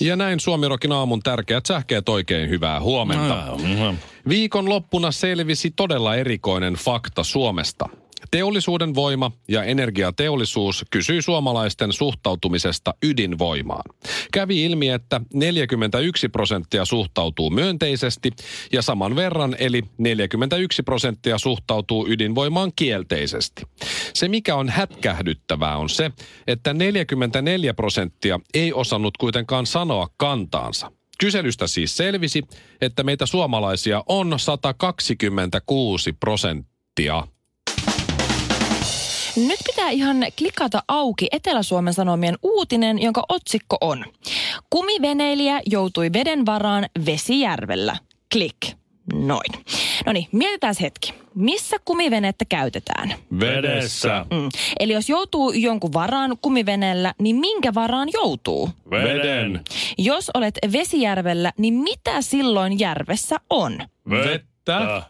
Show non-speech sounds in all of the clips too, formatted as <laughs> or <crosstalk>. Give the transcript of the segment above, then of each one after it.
Ja näin Suomirokin aamun tärkeät sähkeet oikein hyvää huomenta. No, Viikon loppuna selvisi todella erikoinen fakta Suomesta. Teollisuuden voima ja energiateollisuus kysyy suomalaisten suhtautumisesta ydinvoimaan. Kävi ilmi, että 41 prosenttia suhtautuu myönteisesti ja saman verran eli 41 prosenttia suhtautuu ydinvoimaan kielteisesti. Se mikä on hätkähdyttävää on se, että 44 prosenttia ei osannut kuitenkaan sanoa kantaansa. Kyselystä siis selvisi, että meitä suomalaisia on 126 prosenttia. Nyt pitää ihan klikata auki Etelä-Suomen Sanomien uutinen, jonka otsikko on Kumiveneilijä joutui veden varaan Vesijärvellä. Klik. Noin. No niin, mietitään hetki. Missä kumivenettä käytetään? Vedessä. Mm. Eli jos joutuu jonkun varaan kumiveneellä, niin minkä varaan joutuu? Veden. Jos olet Vesijärvellä, niin mitä silloin järvessä on? Vettä.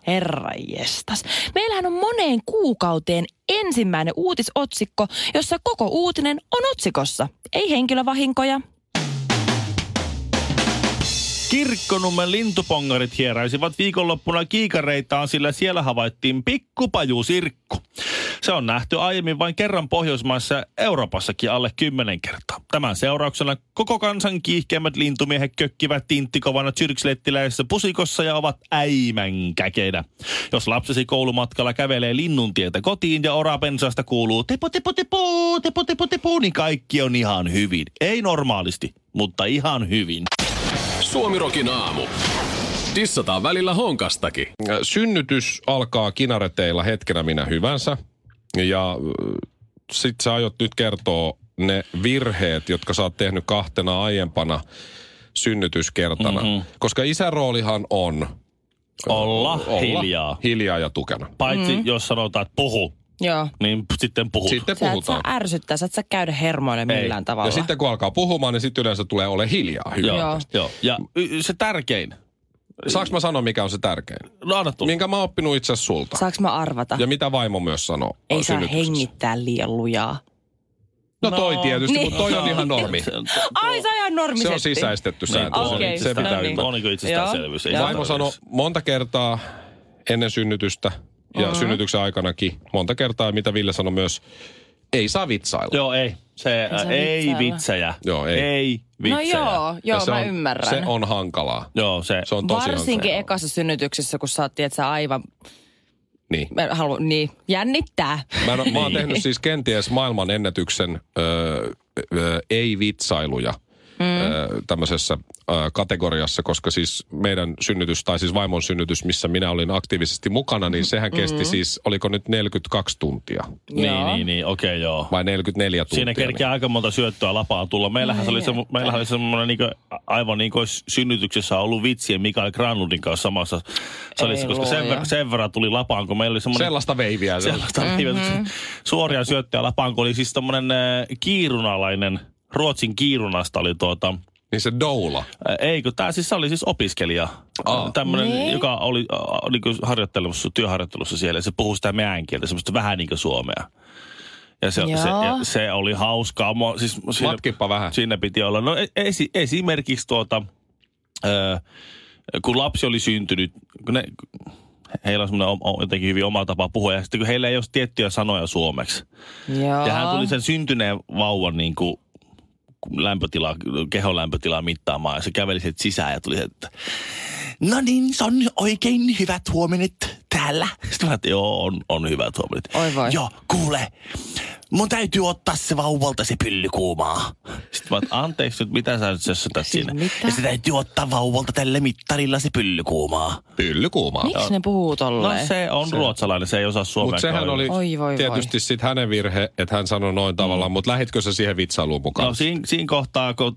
Herra jestas. Meillähän on moneen kuukauteen ensimmäinen uutisotsikko, jossa koko uutinen on otsikossa. Ei henkilövahinkoja. Kirkkonummen lintupongarit hieräisivät viikonloppuna kiikareitaan, sillä siellä havaittiin pikkupajusirkku. Se on nähty aiemmin vain kerran Pohjoismaissa ja Euroopassakin alle kymmenen kertaa. Tämän seurauksena koko kansan kiihkeimmät lintumiehet kökkivät tinttikovana tsyrkslettiläisessä pusikossa ja ovat äimän käkeitä. Jos lapsesi koulumatkalla kävelee linnuntietä kotiin ja orapensaasta kuuluu tepo tepo tepo, tepo tepo tepo, niin kaikki on ihan hyvin. Ei normaalisti, mutta ihan hyvin. Suomirokin aamu. Dissataan välillä honkastakin. Synnytys alkaa kinareteilla hetkenä minä hyvänsä. Ja sit sä aiot nyt kertoa ne virheet, jotka sä oot tehnyt kahtena aiempana synnytyskertana. Mm-hmm. Koska isän roolihan on Olla, hiljaa. hiljaa ja tukena. Paitsi mm. jos sanotaan, että puhu, Joo. niin sitten puhut. Sitten Sä et puhutaan. saa ärsyttää, sä et saa käydä hermoille millään tavalla. Ja sitten kun alkaa puhumaan, niin sitten yleensä tulee ole hiljaa. Hyvä. Joo. Joo. Ja y- se tärkein. Saanko mä sanoa, mikä on se tärkein? No anna tulla. Minkä mä oon oppinut itse sulta. Saanko mä arvata? Ja mitä vaimo myös sanoo Ei saa hengittää liian lujaa. No toi No, tietysti, niin. mutta toi on ihan normi. Se Ai, se on ihan Se normisetti. on sisäistetty sääntö. Niin, se, okei, se pitää niin. ymmärtää. on niin itsestäänselvyys. Ei Joo. Vaimo sanoi monta kertaa ennen synnytystä ja Mhm. synnytyksen aikanakin monta kertaa, ja mitä Ville sanoi myös, ei saa vitsailla. Joo, ei. Se Ei saa ei vitsailla. vitsejä. Joo, ei. Ei No vitsejä. joo, Ja joo, se mä on, ymmärrän. Se on hankalaa. Joo, se. Se on tosi Varsinkin hankalaa. ekassa synnytyksessä, kun sä oot, tiedätkö, aivan, Niin. mä haluan, niin, jännittää. Mä, en- mä oon tehnyt siis kenties maailman ennätyksen öö, öö, ei-vitsailuja mm. tämmöisessä kategoriassa, koska siis meidän synnytys, tai siis vaimon synnytys, missä minä olin aktiivisesti mukana, niin sehän kesti siis, oliko nyt 42 tuntia Niin, Joo. niin, niin, okei, okay, joo. vai 44 tuntia? Siinä kerkeää aika monta syöttöä lapaan tulla. Meillähän se oli, se, meillähän oli semmoinen niin aivan niin kuin synnytyksessä ollut vitsien Mikael Granlundin kanssa samassa salissa, Ei koska sen, ver, sen verran tuli lapaan, kun meillä oli semmoinen... Sellaista veiviä. Se. sellaista mm-hmm. suoria syöttöjä lapaan, kun oli siis tämmöinen äh, kiirunalainen, Ruotsin kiirunasta oli tuota, Niin se doula. ei kun tämä siis oli siis opiskelija, Aa. tämmöinen, Niin. joka oli äh, niin harjoittelussa, työharjoittelussa siellä, ja se puhui sitä meidän kieltä, semmoista vähän niin kuin suomea. Ja se, se, ja se oli hauskaa. Mua, siis siinä, Matkippa vähän. Siinä piti olla. No esi, esimerkiksi tuota, ö, kun lapsi oli syntynyt, kun ne, heillä on semmoinen o- jotenkin hyvin oma tapa puhua, ja sitten kun heillä ei ole tiettyjä sanoja suomeksi. Joo. Ja hän tuli sen syntyneen vauvan niin kuin lämpötila, kehon lämpötilaa mittaamaan, ja se käveli sieltä sisään ja tuli, että no niin, se on oikein hyvät huomenet. Täällä? Sitten mä että joo, on, on hyvä tuomarit. Oi voi. Joo, kuule, mun täytyy ottaa se vauvalta se pyllykuumaa. Sitten mä että anteeksi nyt, mitä sä nyt sössötät Siis siinä? mitä? Ja se täytyy ottaa vauvalta tälle mittarilla se pyllykuumaa. Pyllykuumaa. Miksi ne puhuu No tolleen? se on se. ruotsalainen, se ei osaa suomea. Mutta sehän oli Oi, voi, tietysti sitten hänen virhe, että hän sanoi noin tavallaan, mutta lähitkö sä siihen vitsailuun mukaan? No siinä, siinä kohtaa, kun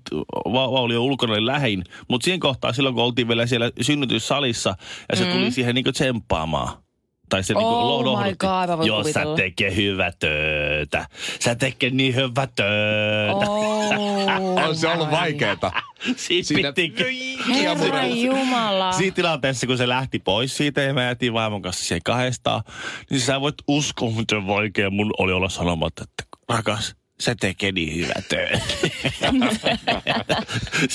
vauva oli jo ulkona, oli lähin, mutta siinä kohtaa silloin, kun oltiin vielä siellä synnytyssalissa ja se mm. tuli siihen niinku tsemppaamaan. Tai se niinku Oh my lohdutti. God, mä voin Jos sä tekee hyvä töötä. Sä tekee niin hyvä töötä. Oh, on se ollut vaikeeta. Siinä, Siinä- piti... Herra Jumala. Siinä tilanteessa, kun se lähti pois siitä ja me jätiin vaimon kanssa siihen kahdestaan, niin sä voit uskoa, miten vaikea mun oli olla sanomatta, että rakas, se tekee niin hyvä työ. <laughs>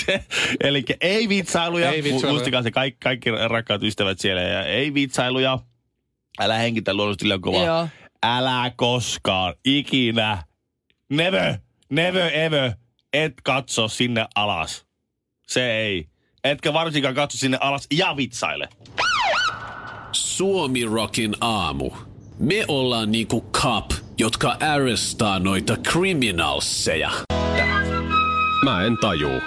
se, eli ei vitsailuja. Ei vitsailuja. Muistakaa se kaikki, kaikki rakkaat ystävät siellä. Ja ei vitsailuja. Älä henkitä luonnollisesti liian kovaa. Joo. Älä koskaan, ikinä, never, never ever, et katso sinne alas. Se ei. Etkä varsinkaan katso sinne alas ja vitsaile. Suomi Rockin aamu. Me ollaan niinku cop, jotka arrestaa noita criminalseja. Mä en tajuu.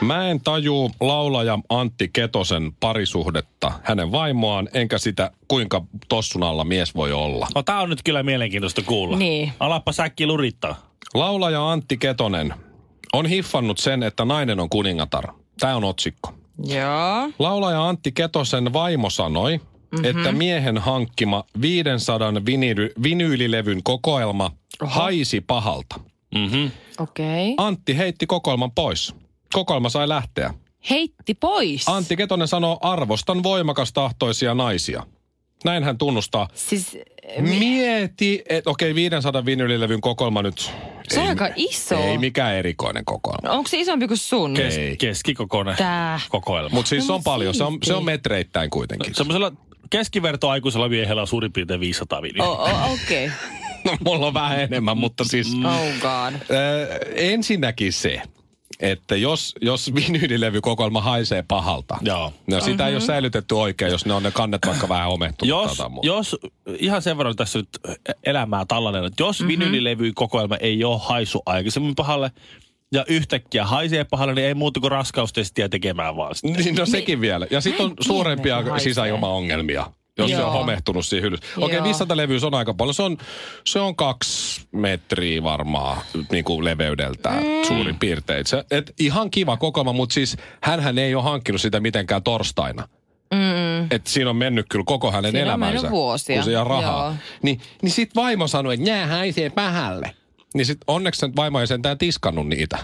Mä en tajuu laulaja Antti Ketosen parisuhdetta hänen vaimoaan, enkä sitä kuinka tossun alla mies voi olla. No tää on nyt kyllä mielenkiintoista kuulla. Niin. Alappa säkki lurittaa. Laulaja Antti Ketonen on hiffannut sen, että nainen on kuningatar. Tämä on otsikko. Joo. Laulaja Antti Ketosen vaimo sanoi, mm-hmm. että miehen hankkima 500 vinyly, vinyylilevyn kokoelma Oho. haisi pahalta. Mm-hmm. Okei. Okay. Antti heitti kokoelman pois. Kokoelma sai lähteä. Heitti pois. Antti Ketonen sanoo, arvostan voimakastahtoisia naisia. Näin hän tunnustaa. Siis Mieti, että okei, 500 vinyylilevyn kokoelma nyt... Se on ei- aika iso. Ei mikään erikoinen kokoelma. No, onko se isompi kuin sun? Kes- Ei. Keskikokoinen Tää. kokoelma. Mutta siis No, se on paljon, se on, se on metreittäin kuitenkin. Semmoisella keskivertoaikuisella miehellä on suurin piirtein 500 viiniä. Oh, oh, okei. Okay. <laughs> No, mulla on vähän enemmän, mutta siis... Oh god. Äh, ensinnäkin se, että jos, jos <laughs> vinyylilevykokoelma haisee pahalta, Joo. no sitä Mhm. ei ole säilytetty oikein, jos ne on ne kannet vaikka vähän omehtunut. tai Jos, jos, ihan sen verran tässä nyt elämää tällainen, että jos mm-hmm. vinylilevy kokoelma ei ole haisu aikaisemmin pahalle, ja yhtäkkiä haisee pahalle, niin ei muuta kuin raskaustestiä tekemään vaan sitä. Niin, no sekin vielä. Ja sitten on suurempia sisäilmaongelmia, jos se on Joo. homehtunut siihen hyllyssä. Okei, Joo. 500 levyä se on aika paljon. Se on, se on kaksi metriä varmaan niin kuin leveydeltään mm. suurin piirtein. Se, et ihan kiva kokoelma, mutta siis hänhän ei ole hankkinut sitä mitenkään torstaina. Mm. Et siinä on mennyt kyllä koko hänen Siinä on elämänsä. mennyt vuosia, Kun se rahaa. joo. Niin, niin sit vaimo sanoi, että nää haisee pahalle. Niin sit onneksi sen vaimo ei sentään tiskannut niitä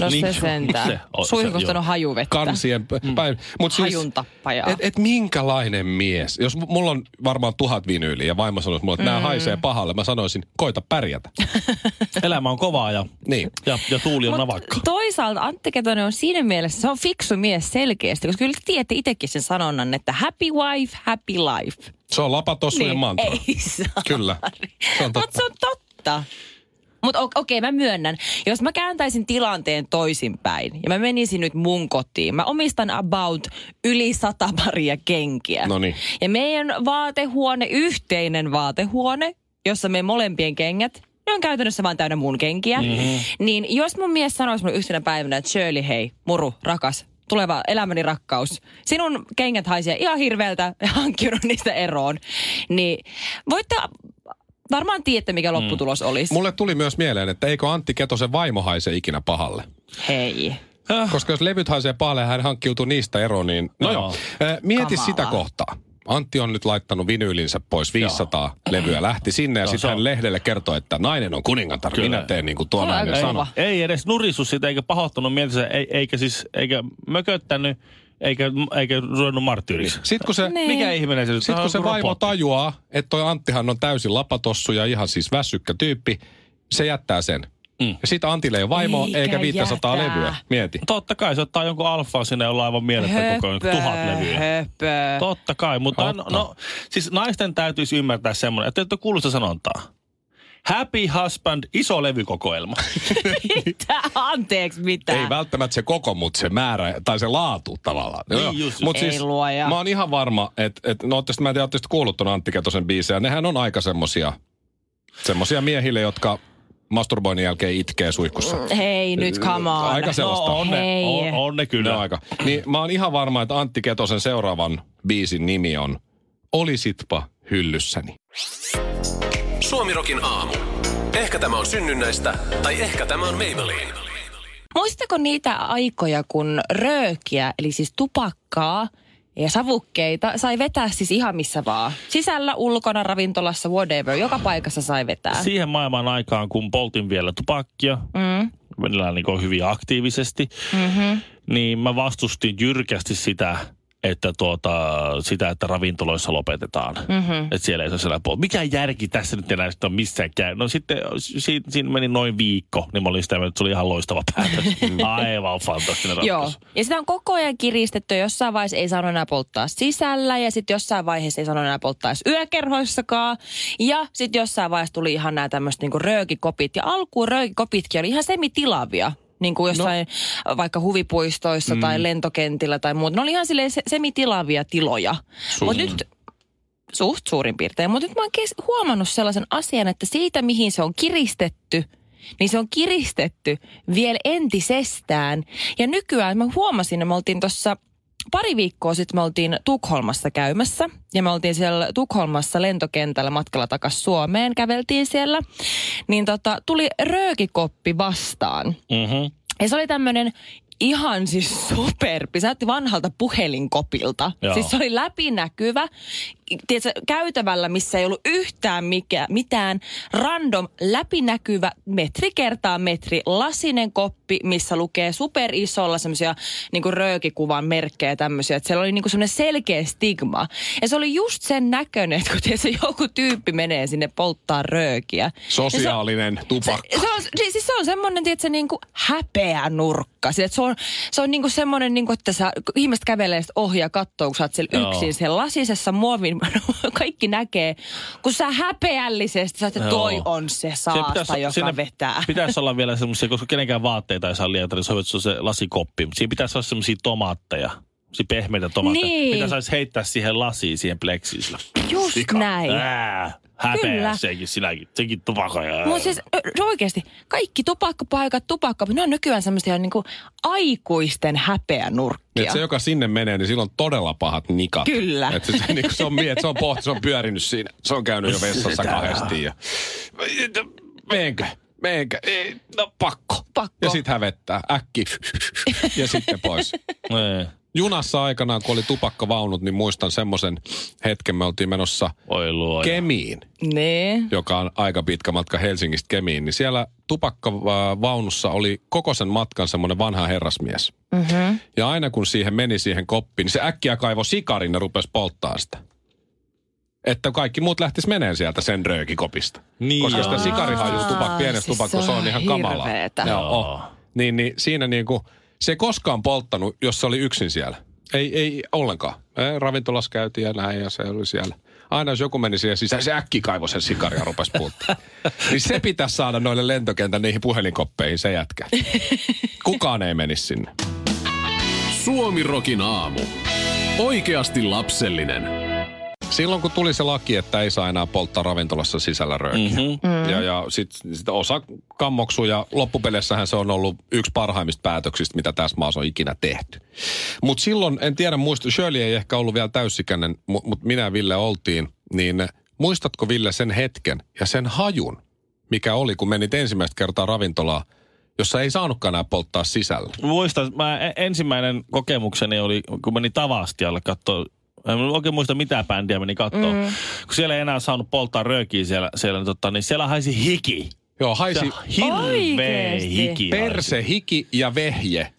No Niin, se sentään. se on- se- Suihkustanut joo. hajuvettä. kansien mm. päin. Mut siis, Hajun tappajaa. et, et minkälainen mies? Jos mulla on varmaan tuhat vinyyliä ja vaimo sanoisi mulle, että nämä haisee pahalle, mä sanoisin, koita pärjätä. <laughs> Elämä on kovaa ja, Niin. ja, ja tuuli on Mut navakka. toisaalta Antti Ketonen on siinä mielessä, se on fiksu mies selkeästi, koska kyllä tiedätte itsekin sen sanonnan, että happy wife, happy life. Se on lapatossujen mantra. Niin, ei saa. Kyllä. Se on totta. Mutta se on totta. Mutta okei, okay, mä myönnän. Jos mä kääntäisin tilanteen toisinpäin ja mä menisin nyt mun kotiin. Mä omistan about yli sata paria kenkiä. Noniin. Ja meidän vaatehuone, yhteinen vaatehuone, jossa me molempien kengät, ne on käytännössä vaan täynnä mun kenkiä. Mm-hmm. Niin jos mun mies sanoisi mulle yhtenä päivänä, että Shirley, hei, muru, rakas, tuleva elämäni rakkaus. Sinun kengät haisee ihan hirveältä ja hankkiudun niistä eroon. Niin voitte varmaan tiedätte, mikä lopputulos olisi. Mulle tuli myös mieleen, että eikö Antti Ketosen vaimo haise ikinä pahalle. Hei. Koska jos levyt haisee pahalle ja hän hankkiutuu niistä eroon, niin no Joo. joo. Äh, Mieti Kamalaa. sitä kohtaa. Antti on nyt laittanut vinyylinsä pois 500 levyä, lähti sinne ja Joo, sitten hän lehdelle kertoi, että nainen on kuningatar. Kyllä. Minä teen niin kuin tuo nainen kova. Ei edes nurissu sitä eikä pahoittanut mielensä, ei, eikä siis, eikä mököttänyt, eikä, eikä ruvennut marttyyriksi. Sitten kun se, Niin. Mikä ihminen se nyt sit on kun se vaimo robotti. tajuaa, että toi Anttihan on täysin lapatossu ja ihan siis väsykkä tyyppi, se jättää sen. Mm. Ja sitten Antille ei ole vaimo Eikä eikä 500 jätä. levyä. Mieti. Totta kai, se ottaa jonkun alfaa sinne, jolla on aivan mielettä koko ajan, tuhat levyä. höpö. Totta kai, mutta no, no, siis naisten täytyisi ymmärtää semmoinen, että et ole kuullut sitä sanontaa. Happy Husband, iso levykokoelma. <laughs> Mitä? Anteeksi, mitä? Ei välttämättä se koko, mutta se määrä tai se laatu tavallaan. Niin, Joo. just, Mut just. Ei luoja. Mä oon ihan varma, että, että no ootte, mä en tiedä, ootte kuullut ton Antti Ketosen biisejä. Nehän on aika semmosia, semmosia miehille, jotka masturboinnin jälkeen itkee suihkussa. Hei nyt, come on. Aika sellaista. No, on, ne, on, on ne Ne kyllä. on aika. Niin mä oon ihan varma, että Antti Ketosen seuraavan biisin nimi on Olisitpa hyllyssäni. Suomirokin aamu. Ehkä tämä on synnynnäistä, tai ehkä tämä on Maybelline. Muistatko niitä aikoja, kun röökiä, eli siis tupakkaa ja savukkeita sai vetää siis ihan missä vaan? Sisällä, ulkona, ravintolassa, whatever. Joka paikassa sai vetää. Siihen maailman aikaan, kun poltin vielä tupakkia, Mm. niin hyvin aktiivisesti, Mm-hmm. niin mä vastustin jyrkästi sitä, että tuota, sitä, että ravintoloissa lopetetaan. Mm-hmm. Että siellä ei siellä puolella. Mikä järki tässä nyt enää sitten on missään käy? No sitten si- siinä meni noin viikko, niin mä olin sitä että se oli ihan loistava päätös. <laughs> Aivan fantastinen ratkaisu. Joo. Ja sitä on koko ajan kiristetty. Jossain vaiheessa ei saanut enää polttaa sisällä ja sitten jossain vaiheessa ei saanut enää polttaa edes yökerhoissakaan. Ja sitten jossain vaiheessa tuli ihan nämä tämmöiset niinku röökikopit. Ja alkuun röökikopitkin oli ihan semitilavia. Niin kuin jossain no. vaikka huvipuistoissa mm. tai lentokentillä tai muuta. Ne oli ihan silleen se- semitilavia tiloja. Mutta nyt suht suurin piirtein. Mutta nyt mä oon kes- huomannut sellaisen asian, että siitä mihin se on kiristetty, niin se on kiristetty vielä entisestään. Ja nykyään mä huomasin, että me oltiin tuossa pari viikkoa sitten me oltiin Tukholmassa käymässä. Ja me oltiin siellä Tukholmassa lentokentällä matkalla takaisin Suomeen, käveltiin siellä. Niin tota, tuli röökikoppi vastaan. Mm-hmm. Ja se oli tämmöinen ihan siis superpi. Se näytti vanhalta puhelinkopilta. Joo. Siis se oli läpinäkyvä. Tiedätkö, käytävällä, missä ei ollut yhtään mikä, mitään random läpinäkyvä metri kertaa metri lasinen koppi, missä lukee superisolla semmoisia niinku röökikuvan merkkejä tämmöisiä. Että siellä oli niinku semmoinen selkeä stigma. Ja se oli just sen näköinen, että kun tiedätkö, joku tyyppi menee sinne polttaa röökiä. Sosiaalinen tupakka. Se on, siis siis se on semmoinen, tiedätkö, niin kuin häpeä nurkka. Se, se on, se on niin kuin semmoinen, niin kuin, että sä, ihmiset kävelee ja katsoo, kun sä oot siellä Joo. yksin siellä lasisessa muovin, <laughs> kaikki näkee. Kun sä häpeällisesti, sä että toi Joo. on se saasta, joka siinä vetää. Pitäisi olla vielä <laughs> semmoisia, koska kenenkään vaatteita ei saa lietää, niin se on se lasikoppi. Siinä pitäisi olla semmoisia tomaatteja. Semmoisia pehmeitä tomaatteja. Niin. Mitä saisi heittää siihen lasiin, siihen pleksiin. Just näin. Ää, häpeä Kyllä. sekin, sinäkin. Sekin tupakka. ja- Mutta siis oikeasti, kaikki tupakkapaikat, tupakka, ne on nykyään semmoista ihan niin kuin aikuisten häpeänurkkia. Et se, joka sinne menee, niin sillä on todella pahat nikat. Kyllä. Et se, se, niin se, on, mie- se, on pohti, se on pyörinyt siinä. Se on käynyt jo vessassa kahdesti. Ja... Meenkö? Meenkö? Ei, no pakko. Pakko. Ja sitten hävettää. Äkki. ja sitten pois. <laughs> Junassa aikanaan, kun oli tupakkavaunut, niin muistan semmoisen hetken. Me oltiin menossa luoja. Kemiin, Ne. joka on aika pitkä matka Helsingistä Kemiin. Niin siellä tupakkavaunussa oli koko sen matkan semmoinen vanha herrasmies. Mm-hmm. Ja aina kun siihen meni siihen koppiin, niin se äkkiä kaivo sikarin ja rupesi polttaa sitä. Että kaikki muut lähtis meneen sieltä sen röökikopista. Niin Koska sitä joo. sikarihaju tupak, pienestä siis tupakko, se on on ihan kamalaa. Joo, niin, niin siinä niinku, se ei koskaan polttanut, jos se oli yksin siellä. Ei, ei ollenkaan. Ei, ravintolas käytiin ja näin ja se oli siellä. Aina jos joku meni siihen sisään, se äkki kaivoi sen sikarin ja rupesi puuttaa. <laughs> niin se pitäisi saada noille lentokentän niihin puhelinkoppeihin se jätkä. Kukaan ei menisi sinne. Suomirokin aamu. Oikeasti lapsellinen. Silloin kun tuli se laki, että ei saa enää polttaa ravintolassa sisällä röökiä. Mm-hmm. Ja, ja sitten sit osa kammoksuu ja loppupeleissähän se on ollut yksi parhaimmista päätöksistä, mitä tässä maassa on ikinä tehty. Mutta silloin, en tiedä muista, Shirley ei ehkä ollut vielä täysikäinen, mutta mut minä ja Ville oltiin, niin muistatko Ville sen hetken ja sen hajun, mikä oli, kun menit ensimmäistä kertaa ravintolaa, jossa ei saanutkaan enää polttaa sisällä? Muistan, mä e- ensimmäinen kokemukseni oli, kun meni Tavastialle katsoa en oikein muista mitä bändiä meni katsoa. Mm. Kun siellä ei enää saanut polttaa röökiä siellä, siellä niin, totta, niin siellä haisi hiki. Joo, haisi hirveä hiki. perse, hiki ja vehje.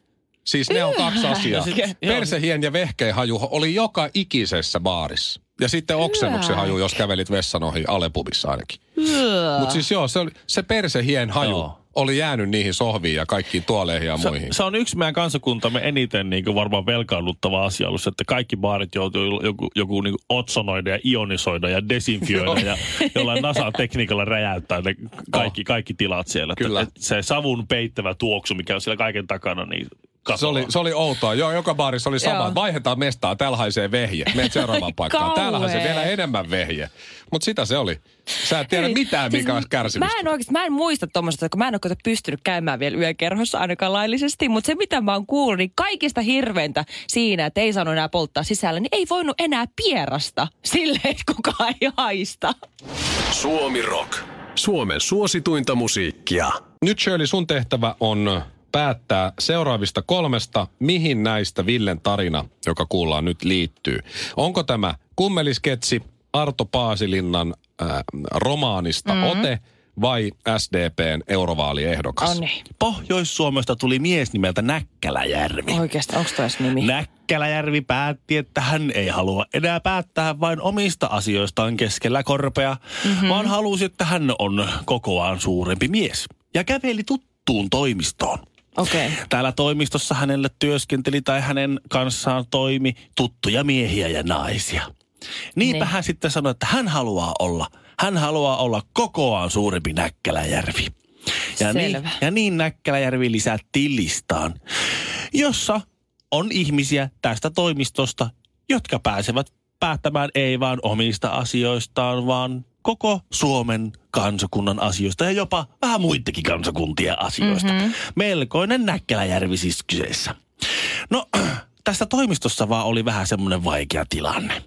Siis ne on kaksi asiaa. Ja sit- joo. Persehien ja vehkeen haju oli joka ikisessä baarissa. Ja sitten oksennuksen haju, jos kävelit vessan ohi Alepubissa ainakin. Mutta siis joo, se, oli, se persehien haju Joo. Oli jäänyt niihin sohviin ja kaikkiin tuoleihin ja Se, muihin. se on yksi meidän kansakuntamme eniten niin kuin varmaan velkaannuttava asia ollut, että kaikki baarit joutuu joku, joku niin kuin otsonoida ja ionisoida ja desinfioida ja jollain NASA-tekniikalla räjäyttää ne kaikki, kaikki tilat siellä. Että- Kyllä. että se savun peittävä tuoksu, mikä on siellä kaiken takana, niin katoaa. Se oli, se oli outoa. Joo, joka baarissa oli sama. Joo. Vaihdetaan mestaa, täällä haisee vehje. Menet seuraavaan <laughs> paikkaan. Täällä haisee vielä enemmän vehje. Mutta sitä se oli. Sä et tiedä Hei, mitään, siis mikä olisi kärsimistä. Mä en oikeasti, mä en muista tuommoista, kun mä en ole pystynyt käymään vielä yökerhossa ainakaan laillisesti, mutta se mitä mä oon kuullut, niin kaikista hirveintä siinä, että ei saanut enää polttaa sisällä, niin ei voinut enää pierasta silleen, että kukaan ei haista. Suomi Rock. Suomen suosituinta musiikkia. Nyt Shirley, sun tehtävä on päättää seuraavista kolmesta, mihin näistä Villen tarina, joka kuullaan nyt, liittyy. Onko tämä kummelisketsi Arto Paasilinnan äh, romaanista mm-hmm. Ote vai SDPn eurovaaliehdokas? Oh niin. Pohjois-Suomesta tuli mies nimeltä Näkkäläjärvi. Oikeastaan, onko edes nimi? Näkkäläjärvi päätti, että hän ei halua enää päättää vain omista asioistaan keskellä korpea, mm-hmm. vaan halusi, että hän on kokoaan suurempi mies. Ja käveli tuttuun toimistoon. Okay. Täällä toimistossa hänelle työskenteli tai hänen kanssaan toimi tuttuja miehiä ja naisia. Niinpä Niin. hän sitten sanoi, että hän haluaa olla, hän haluaa olla kokoaan suurempi Näkkäläjärvi. Ja niin, Selvä. ja niin Näkkäläjärvi lisättiin listaan, jossa on ihmisiä tästä toimistosta, jotka pääsevät päättämään ei vaan omista asioistaan, vaan koko Suomen kansakunnan asioista ja jopa vähän muitakin kansakuntien asioista. Mm-hmm. Melkoinen Näkkäläjärvi siis kyseessä. No, <clears throat> tässä toimistossa vaan oli vähän semmoinen vaikea tilanne.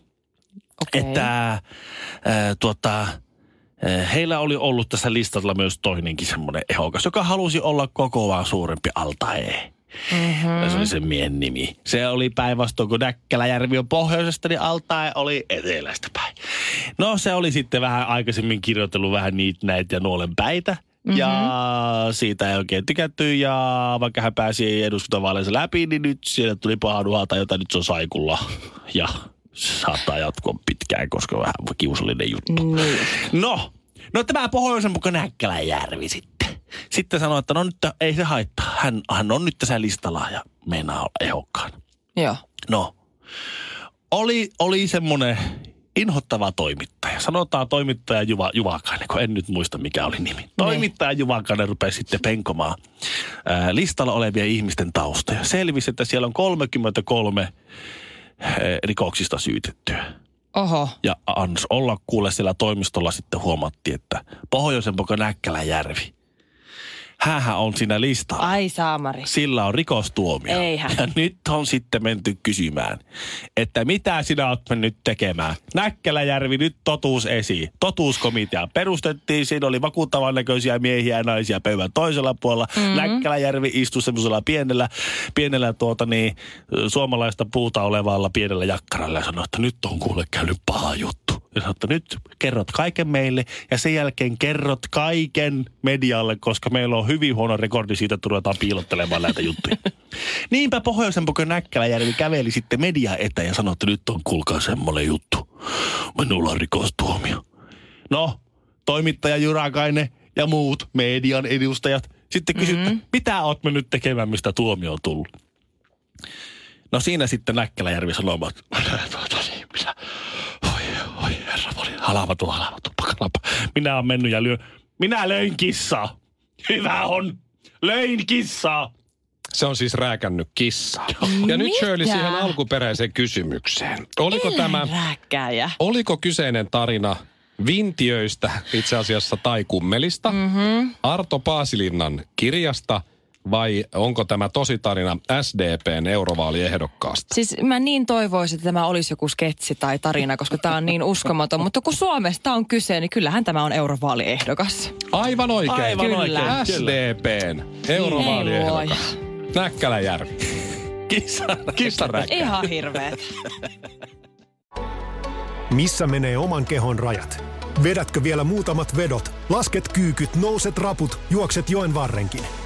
Okei. Että ää, tuota, heillä oli ollut tässä listalla myös toinenkin semmoinen ehokas, joka halusi olla kokoaan suurempi Altae. Mm-hmm. Se oli sen miehen nimi. Se oli päinvastoin, kun Näkkäläjärvi on pohjoisesta, niin Altae oli etelästä päin. No se oli sitten vähän aikaisemmin kirjoitellut vähän niitä näitä ja nuolen päitä. Mm-hmm. Ja siitä ei oikein tykätty ja vaikka hän pääsi eduskuntavaaleissa läpi, niin nyt siellä tuli paha nuhata, jota nyt se on saikulla. Ja se saattaa jatkua pitkään, koska vähän kiusallinen juttu. Niin. No, no tämä pohjoisen mukaan Näkkäläjärvi sitten. Sitten sanoi, että no nyt ei se haittaa. Hän, hän on nyt tässä listalla ja meinaa olla ehokkaana. Joo. No, oli, oli semmoinen inhottava toimittaja. Sanotaan toimittaja Juva, Juvakainen, kun en nyt muista mikä oli nimi. Toimittaja Juvakainen rupesi sitten penkomaan ää, listalla olevien ihmisten taustoja. Selvisi, että siellä on 33 ää, rikoksista syytettyä. Oho. Ja ans olla kuule siellä toimistolla sitten huomattiin, että pohjoisen poka Näkkäläjärvi. Hänhän on siinä listalla. Ai saamari. Sillä on rikostuomio. Eihän. Ja nyt on sitten menty kysymään, että mitä sinä oot mennyt tekemään. Näkkäläjärvi, nyt totuus esiin. Totuuskomitea perustettiin, siinä oli vakuuttavan näköisiä miehiä ja naisia pöydän toisella puolella. Mm-hmm. Näkkäläjärvi istui semmoisella pienellä, pienellä tuota niin, suomalaista puuta olevalla pienellä jakkaralla ja sanoi, että nyt on kuule käynyt paha juttu. Ja sanoi, että nyt kerrot kaiken meille ja sen jälkeen kerrot kaiken medialle, koska meillä on hyvin huono rekordi siitä, että ruvetaan piilottelemaan näitä juttuja. <laughs> Niinpä pohjoisen pokon Näkkäläjärvi käveli sitten media eteen ja sanoi, että nyt on kuulkaa semmoinen juttu. Minulla on rikostuomio. No, toimittaja Jurakainen ja muut median edustajat sitten kysyivät, mm-hmm. mitä oot mennyt tekemään, mistä tuomio on tullut. No siinä sitten Näkkäläjärvi sanoi, että tuota niin, minä, oi, oi herra, oli halavatu, halavatu, pakalapa. Minä olen mennyt ja lyö, minä löin kissaa. Hyvä on, löin kissaa. Se on siis rääkännyt kissaa. <laughs> Ja nyt Mitä? Shirley siihen alkuperäiseen kysymykseen. Oliko tämä, Rääkkääjä. oliko kyseinen tarina Vintiöistä itse asiassa tai Kummelista, mm-hmm. Arto Paasilinnan kirjasta vai onko tämä tosi tarina SDPn eurovaaliehdokkaasta? Siis mä niin toivoisin, että tämä olisi joku sketsi tai tarina, koska tämä on niin uskomaton. Mutta kun Suomesta on kyse, niin kyllähän tämä on eurovaaliehdokas. Aivan oikein. Aivan Kyllä. oikein. Kyllä. SDPn Ei eurovaaliehdokkas. Näkkäläjärvi. Kissa. <laughs> Kissanräkkä. Ihan hirveet. Missä menee oman kehon rajat? Vedätkö vielä muutamat vedot, lasket kyykyt, nouset raput, juokset joen varrenkin?